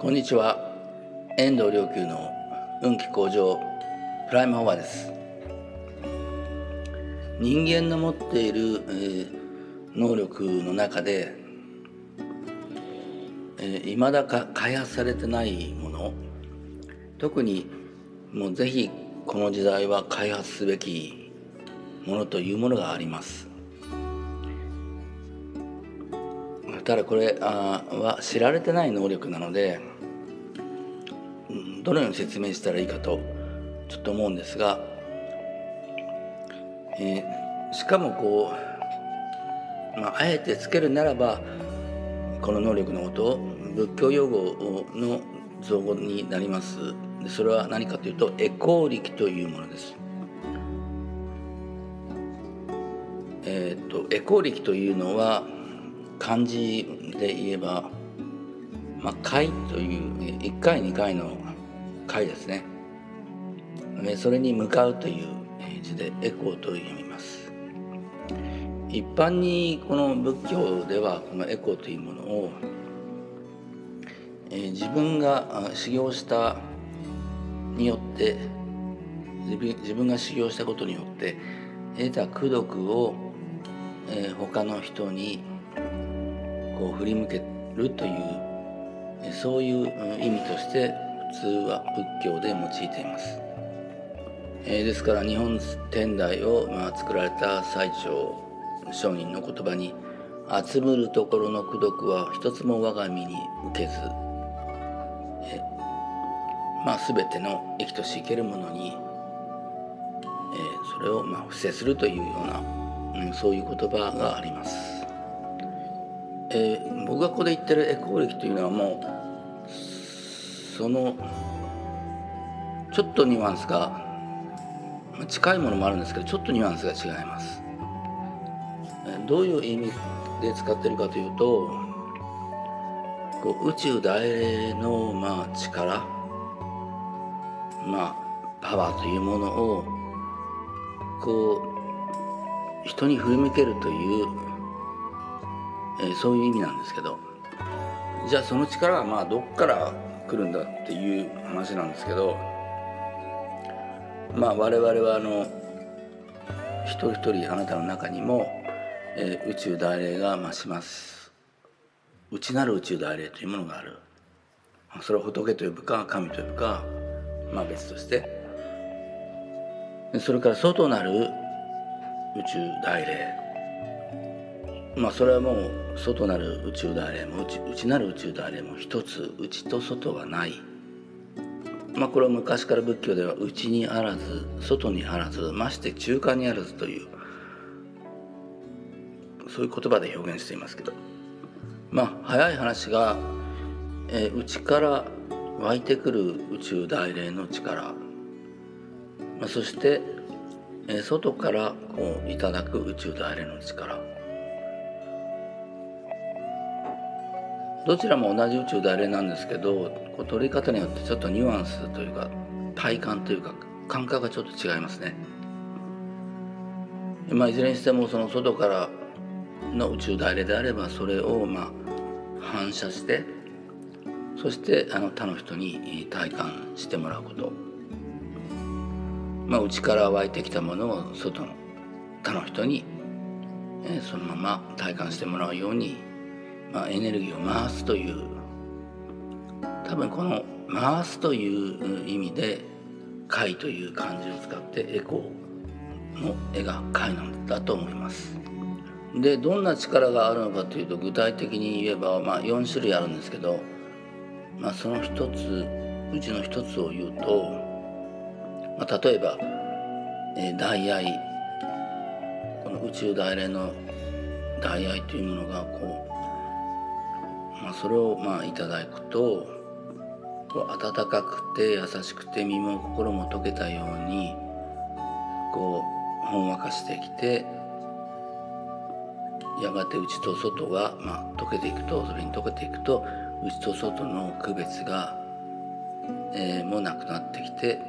こんにちは。遠藤良久の運気向上プライムオーバーです。人間の持っている、えー、能力の中でいま、えー、だか開発されてないもの特にもうぜひこの時代は開発すべきものというものがあります。ただこれあは知られてない能力なのでどのように説明したらいいかとちょっと思うんですが、えー、しかもこう、まあ、あえてつけるならばこの能力のことを仏教用語の造語になりますでそれは何かというとエコー力というものです。えーと、とエコー力というのは漢字で言えば「まあ、回」という1回2回の回ですね。それに向かうという字でエコーと読みます。一般にこの仏教ではこのエコーというものを自分が修行したによって自分が修行したことによって得た功徳を他の人にこう振り向けるというそういう意味として通は仏教で用いています、えー、ですから日本天台を、まあ、作られた最澄上人の言葉に「集むるところの功徳は一つも我が身に受けず」えまあ、全ての生きとし生けるものに、えー、それをまあ布施するというような、うん、そういう言葉があります。えー、僕がここで言ってるエコー歴というのはもうそのちょっとニュアンスが近いものもあるんですけどちょっとニュアンスが違います。どういう意味で使ってるかというとこう宇宙大霊のまあ力まあパワーというものをこう人に振り向けるというえー、そういう意味なんですけどじゃあその力はまあどっから来るんだっていう話なんですけどまあ我々はあの一人一人あなたの中にも、えー、宇宙大霊が増します。内なる宇宙大霊というものがある。それを仏と呼ぶか神と呼ぶかまあ別として。それから外なる宇宙大霊。まあそれはもう外なる宇宙であれも内内なる宇宙であれも一つ内と外はない。まあこれは昔から仏教では内にあらず外にあらずまして中間にあらずというそういう言葉で表現していますけど。まあ早い話が、えー、内から湧いてくる宇宙大霊の力、まあ、そして、えー、外からこういただく宇宙大霊の力。どちらも同じ宇宙であれなんですけどこう取り方によってちょっとニュアンスというか体感というか感覚がちょっと違いますね。まあ、いずれにしてもその外からの宇宙であれであればそれをまあ反射してそしてあの他の人に体感してもらうこと、まあ、内から湧いてきたものを外の他の人に、えそのまま体感してもらうようにまあ、エネルギーを回すという多分この回すという意味で貝という漢字を使ってエコーの絵が貝なんだと思います。でどんな力があるのかというと具体的に言えば、まあ、4種類あるんですけど、まあ、その一つうちの一つを言うと、まあ、例えば、えー、大愛この宇宙大霊の大愛というものがこう、それをまあいただくと温かくて優しくて身も心も溶けたようにこうほんわかしてきてやがて内と外が、まあ、溶けていくとそれに溶けていくと内と外の区別が、えー、もうなくなってきて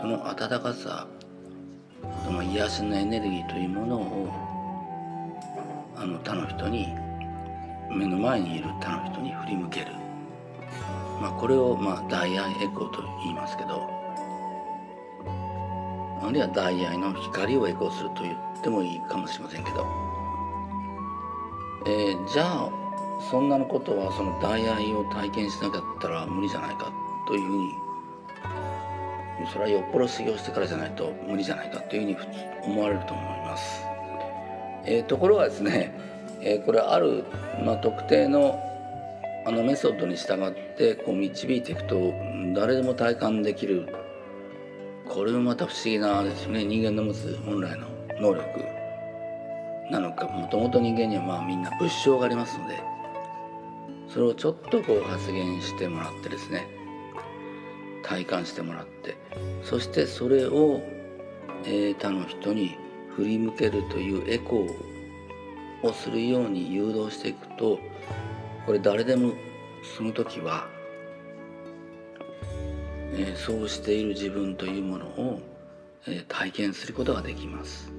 その温かさその癒しのエネルギーというものをあの他の人に目の前にいる他の人に振り向けるまあ、これをまあ大愛エコーと言いますけどあるいは大愛の光をエコーすると言ってもいいかもしれませんけど、えー、じゃあそんなのことはその大愛を体験しなかったら無理じゃないかというふうにそれはよっぽど修行してからじゃないと無理じゃないかというふうに思われると思います。えー、ところがですね、えー、これある、まあ、特定のあのメソッドに従ってこう導いていくと誰でも体感できるこれもまた不思議なですね人間の持つ本来の能力なのかもともと人間にはまあみんな物証がありますのでそれをちょっとこう発言してもらってですね体感してもらってそしてそれを、えー、他の人に振り向けるというエコーをするように誘導していくとこれ誰でもその時は、えー、そうしている自分というものを、えー、体験することができます、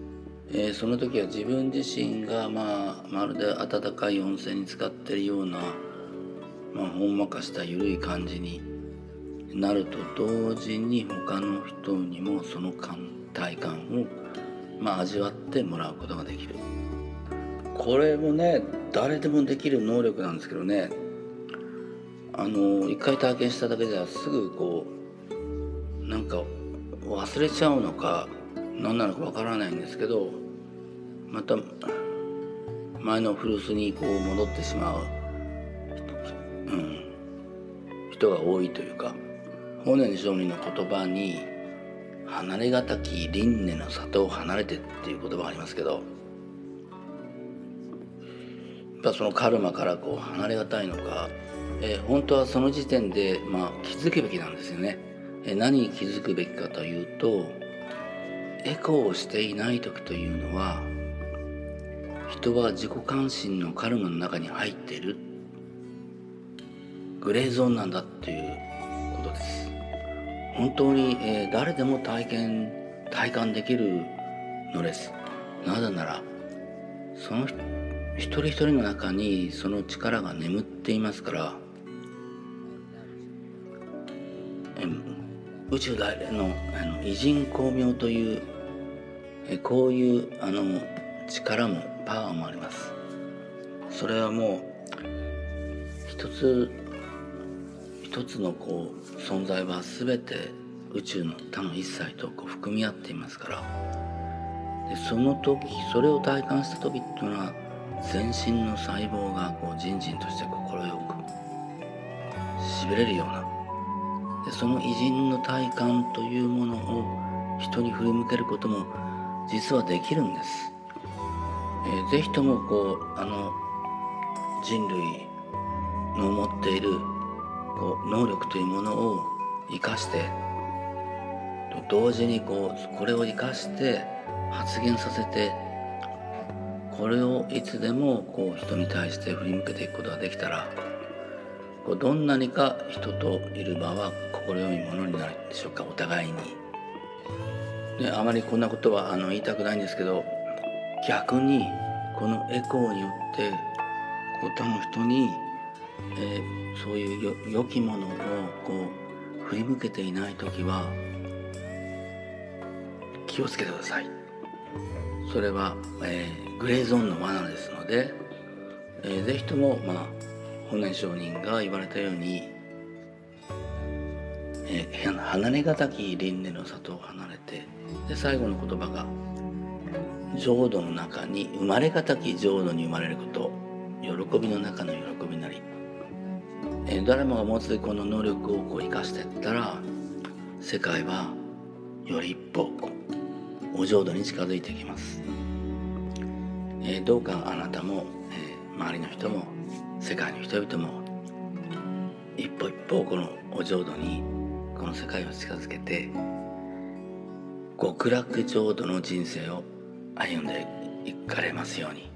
えー、その時は自分自身が、まあ、まるで温かい温泉に浸かっているような、まあ、ほんまかした緩い感じになると同時に他の人にもその感体感を、まあ、味わってもらうことができる。これもね誰でもできる能力なんですけどね。あの一回体験しただけではすぐこうなんか忘れちゃうのか何なのかわからないんですけどまた前の古巣にこう戻ってしまう、うん、人が多いというか法然上人の言葉に「離れがたき輪廻の里を離れて」っていう言葉がありますけどぱそのカルマからこう離れがたいのか、えー、本当はその時点で、まあ、気づくべきなんですよね。えー、何に気づくべきかというとエコーをしていない時というのは人は自己関心のカルマの中に入っているグレーゾーンなんだっていうことです。本当に、えー、誰でも体験体感できるのです。なぜならその一人一人の中にその力が眠っていますから宇宙大のあの偉人光明というえこういうあの力もパワーもあります。それはもう一つ一つのこう存在は全て宇宙の他の一切とこう含み合っていますから。でその時それを体感した時っていうのは全身の細胞がこうじんじんとして快くしびれるようなでその偉人の体感というものを人に振り向けることも実はできるんです。えー、ぜひともこうあの人類の持っているこう能力というものを生かして同時にこうこれを生かして発現させてこれをいつでもこう人に対して振り向けていくことができたらこうどんなにか人といる場は心よいものになるでしょうかお互いに。であまりこんなことはあの言いたくないんですけど逆にこのエコーによってこう他の人に、えー、そういう良きものをこう振り向けていない時は気をつけてください。それは、えー、グレーゾーンの罠ですので、えー、ぜひとも、まあ、本年上人が言われたように、えー、離れがたき輪廻の里を離れてで最後の言葉が浄土の中に生まれがたき浄土に生まれること喜びの中の喜びなり、えー、誰もが持つこの能力をこう生かしていったら世界はより一歩お浄土に近づいてきます、えー、どうかあなたも、えー、周りの人も世界の人々も一歩一歩このお浄土にこの世界を近づけて極楽浄土の人生を歩んでいかれますように。